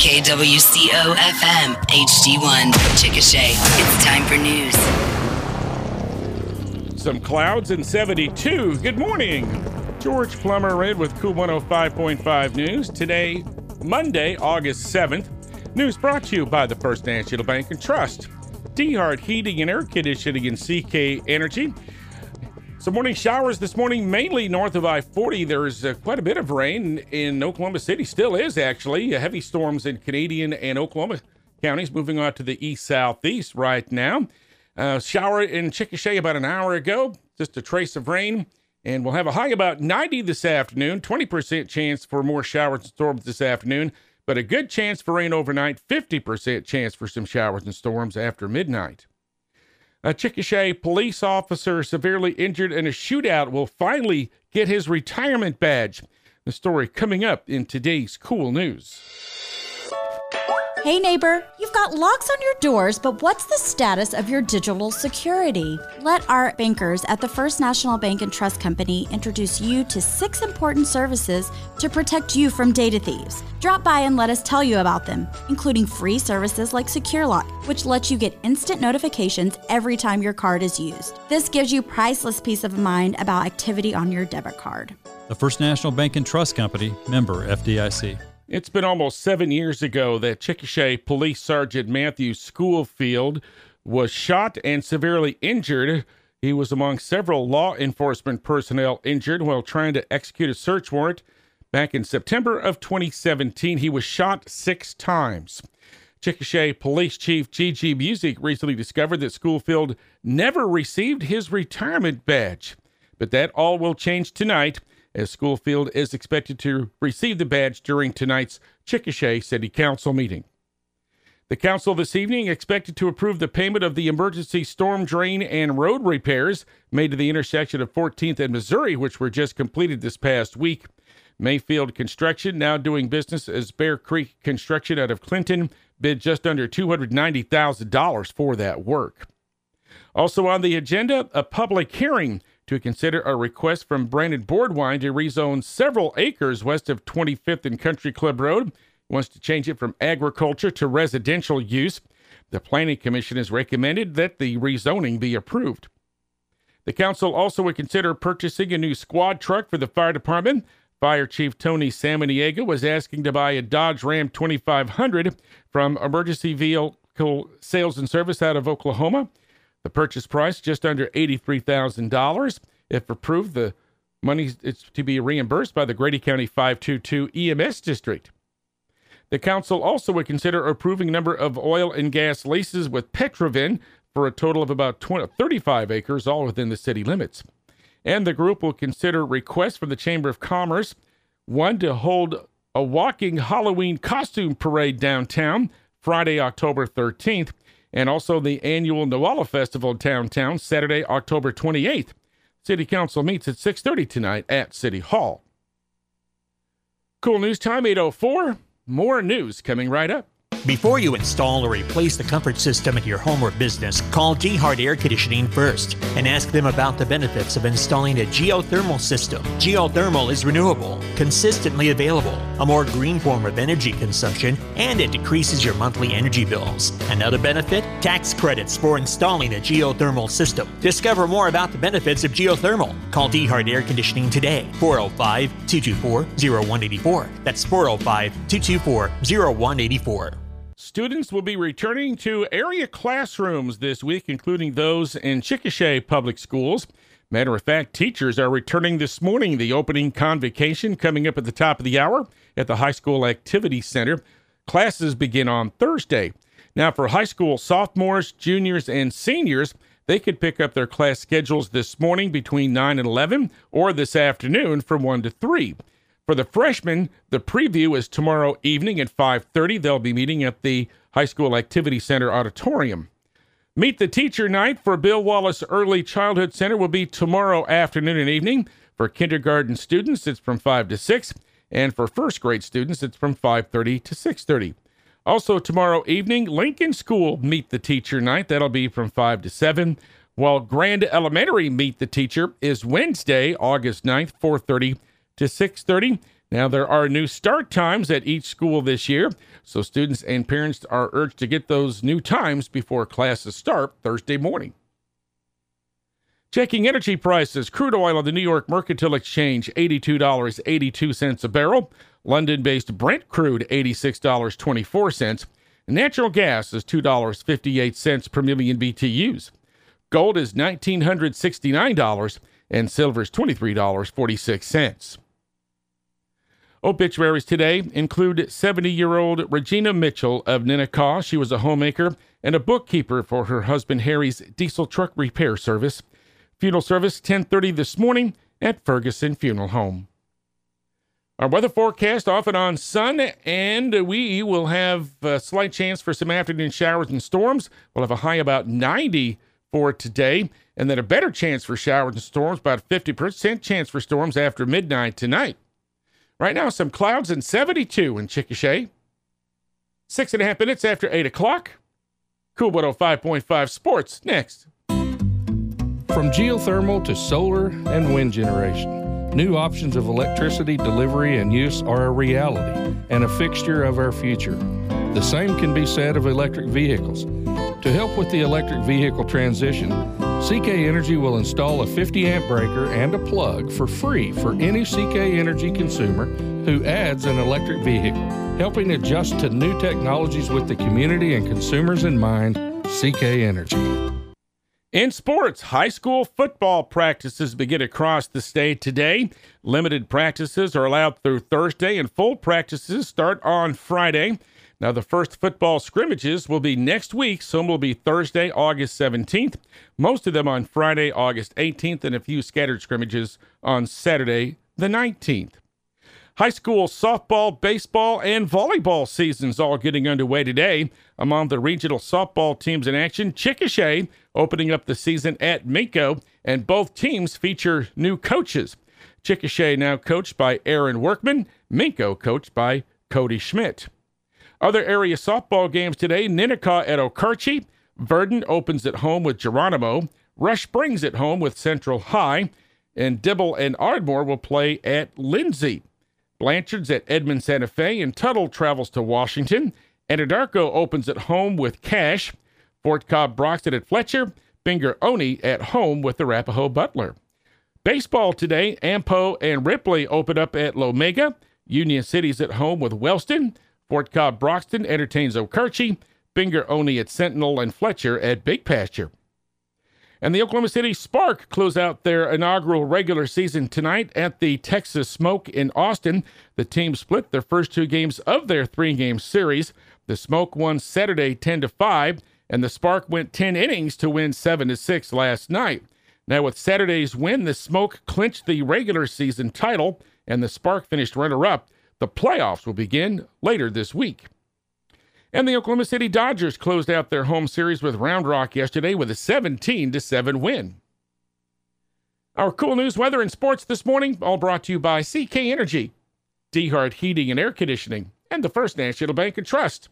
KWCO FM HD1 Chickasha. It's time for news. Some clouds and 72. Good morning. George Plummer Red with KOOL 105.5 News. Today, Monday, August 7th. News brought to you by the First National Bank and Trust. DeHart Heating and Air Conditioning and CK Energy. Some morning showers this morning, mainly north of I 40. There's uh, quite a bit of rain in Oklahoma City, still is actually. Uh, heavy storms in Canadian and Oklahoma counties moving on to the east southeast right now. Uh, shower in Chickasha about an hour ago, just a trace of rain. And we'll have a high about 90 this afternoon, 20% chance for more showers and storms this afternoon, but a good chance for rain overnight, 50% chance for some showers and storms after midnight. A Chickasha police officer severely injured in a shootout will finally get his retirement badge. The story coming up in today's KOOL News. Hey neighbor, you've got locks on your doors, but what's the status of your digital security? Let our bankers at the First National Bank and Trust Company introduce you to six important services to protect you from data thieves. Drop by and let us tell you about them, including free services like SecurLOCK, which lets you get instant notifications every time your card is used. This gives you priceless peace of mind about activity on your debit card. The First National Bank and Trust Company, member FDIC. It's been almost seven years ago that Chickasha Police Sergeant Matthew Schoolfield was shot and severely injured. He was among several law enforcement personnel injured while trying to execute a search warrant. Back in September of 2017, he was shot six times. Chickasha Police Chief Gigi Music recently discovered that Schoolfield never received his retirement badge. But that all will change tonight as Schoolfield is expected to receive the badge during tonight's Chickasha City Council meeting. The council this evening expected to approve the payment of the emergency storm drain and road repairs made to the intersection of 14th and Missouri, which were just completed this past week. Mayfield Construction, now doing business as Bear Creek Construction out of Clinton, bid just under $290,000 for that work. Also on the agenda, a public hearing to consider a request from Brandon Boardwine to rezone several acres west of 25th and Country Club Road. He wants to change it from agriculture to residential use. The Planning Commission has recommended that the rezoning be approved. The council also would consider purchasing a new squad truck for the fire department. Fire Chief Tony Samaniego was asking to buy a Dodge Ram 2500 from Emergency Vehicle Sales and Service out of Oklahoma. The purchase price just under $83,000. If approved, the money is to be reimbursed by the Grady County 522 EMS district. The council also would consider approving a number of oil and gas leases with Petrovin for a total of about 20, 35 acres, all within the city limits. And the group will consider requests from the Chamber of Commerce one to hold a walking Halloween costume parade downtown Friday, October 13th, and also the annual Noala Festival downtown Saturday, October 28th. City Council meets at 6:30 tonight at City Hall. KOOL news time 804. More news coming right up. Before you install or replace the comfort system at your home or business, call DeHart Air Conditioning first and ask them about the benefits of installing a geothermal system. Geothermal is renewable, consistently available, a more green form of energy consumption, and it decreases your monthly energy bills. Another benefit? Tax credits for installing a geothermal system. Discover more about the benefits of geothermal. Call DeHart Air Conditioning today, 405 224 0184. That's 405 224 0184. Students will be returning to area classrooms this week, including those in Chickasha public schools. Matter of fact, teachers are returning this morning. The opening convocation coming up at the top of the hour at the High School Activity Center. Classes begin on Thursday. Now, for high school sophomores, juniors, and seniors, they could pick up their class schedules this morning between 9 and 11 or this afternoon from 1 to 3. For the freshmen, the preview is tomorrow evening at 5:30. They'll be meeting at the High School Activity Center auditorium. Meet the Teacher Night for Bill Wallace Early Childhood Center will be tomorrow afternoon and evening. For kindergarten students, it's from 5 to 6, and for first grade students, it's from 5:30 to 6:30. Also tomorrow evening, Lincoln School Meet the Teacher Night. That'll be from 5 to 7. While Grand Elementary Meet the Teacher is Wednesday, August 9th, 4:30 to 6:30. Now, there are new start times at each school this year, so students and parents are urged to get those new times before classes start Thursday morning. Checking energy prices crude oil on the New York Mercantile Exchange, $82.82 a barrel. London based Brent crude, $86.24. Natural gas is $2.58 per million BTUs. Gold is $1,969 and silver is $23.46. Obituaries today include 70 year old Regina Mitchell of Ninnekah. She was a homemaker and a bookkeeper for her husband Harry's diesel truck repair service. Funeral service 10:30 this morning at Ferguson Funeral Home. Our weather forecast off and on sun, and we will have a slight chance for some afternoon showers and storms. We'll have a high about 90 for today, and then a better chance for showers and storms, about 50% chance for storms after midnight tonight. Right now, some clouds and 72 in Chickasha. Six and a half minutes after 8 o'clock. KOOL 105.5 Sports next. From geothermal to solar and wind generation, new options of electricity delivery and use are a reality and a fixture of our future. The same can be said of electric vehicles. To help with the electric vehicle transition, CK Energy will install a 50 amp breaker and a plug for free for any CK Energy consumer who adds an electric vehicle. Helping adjust to new technologies with the community and consumers in mind, CK Energy. In sports, high school football practices begin across the state today. Limited practices are allowed through Thursday, and full practices start on Friday. Now, the first football scrimmages will be next week. Some will be Thursday, August 17th, most of them on Friday, August 18th, and a few scattered scrimmages on Saturday, the 19th. High school softball, baseball, and volleyball seasons all getting underway today. Among the regional softball teams in action, Chickasha opening up the season at Minco, and both teams feature new coaches. Chickasha now coached by Aaron Workman, Minco coached by Cody Schmidt. Other area softball games today Ninnekah at Okarche. Verden opens at home with Geronimo. Rush Springs at home with Central High. And Dibble and Ardmore will play at Lindsay. Blanchard's at Edmond Santa Fe. And Tuttle travels to Washington. Anadarko opens at home with Cache. Fort Cobb Broxton at Fletcher. Binger Oney at home with Arapaho Butler. Baseball today, Ampo and Ripley open up at Lomega. Union City's at home with Wellston. Fort Cobb Broxton entertains Okarche, Binger Oney at Sentinel, and Fletcher at Big Pasture. And the Oklahoma City Spark close out their inaugural regular season tonight at the Texas Smoke in Austin. The team split their first two games of their three-game series. The Smoke won Saturday 10 to 5, and the Spark went 10 innings to win 7 to 6 last night. Now with Saturday's win, the Smoke clinched the regular season title, and the Spark finished runner-up. The playoffs will begin later this week. And the Oklahoma City Dodgers closed out their home series with Round Rock yesterday with a 17 7 win. Our cool news, weather, and sports this morning, all brought to you by CK Energy, DeHart Heating and Air Conditioning, and the First National Bank and Trust.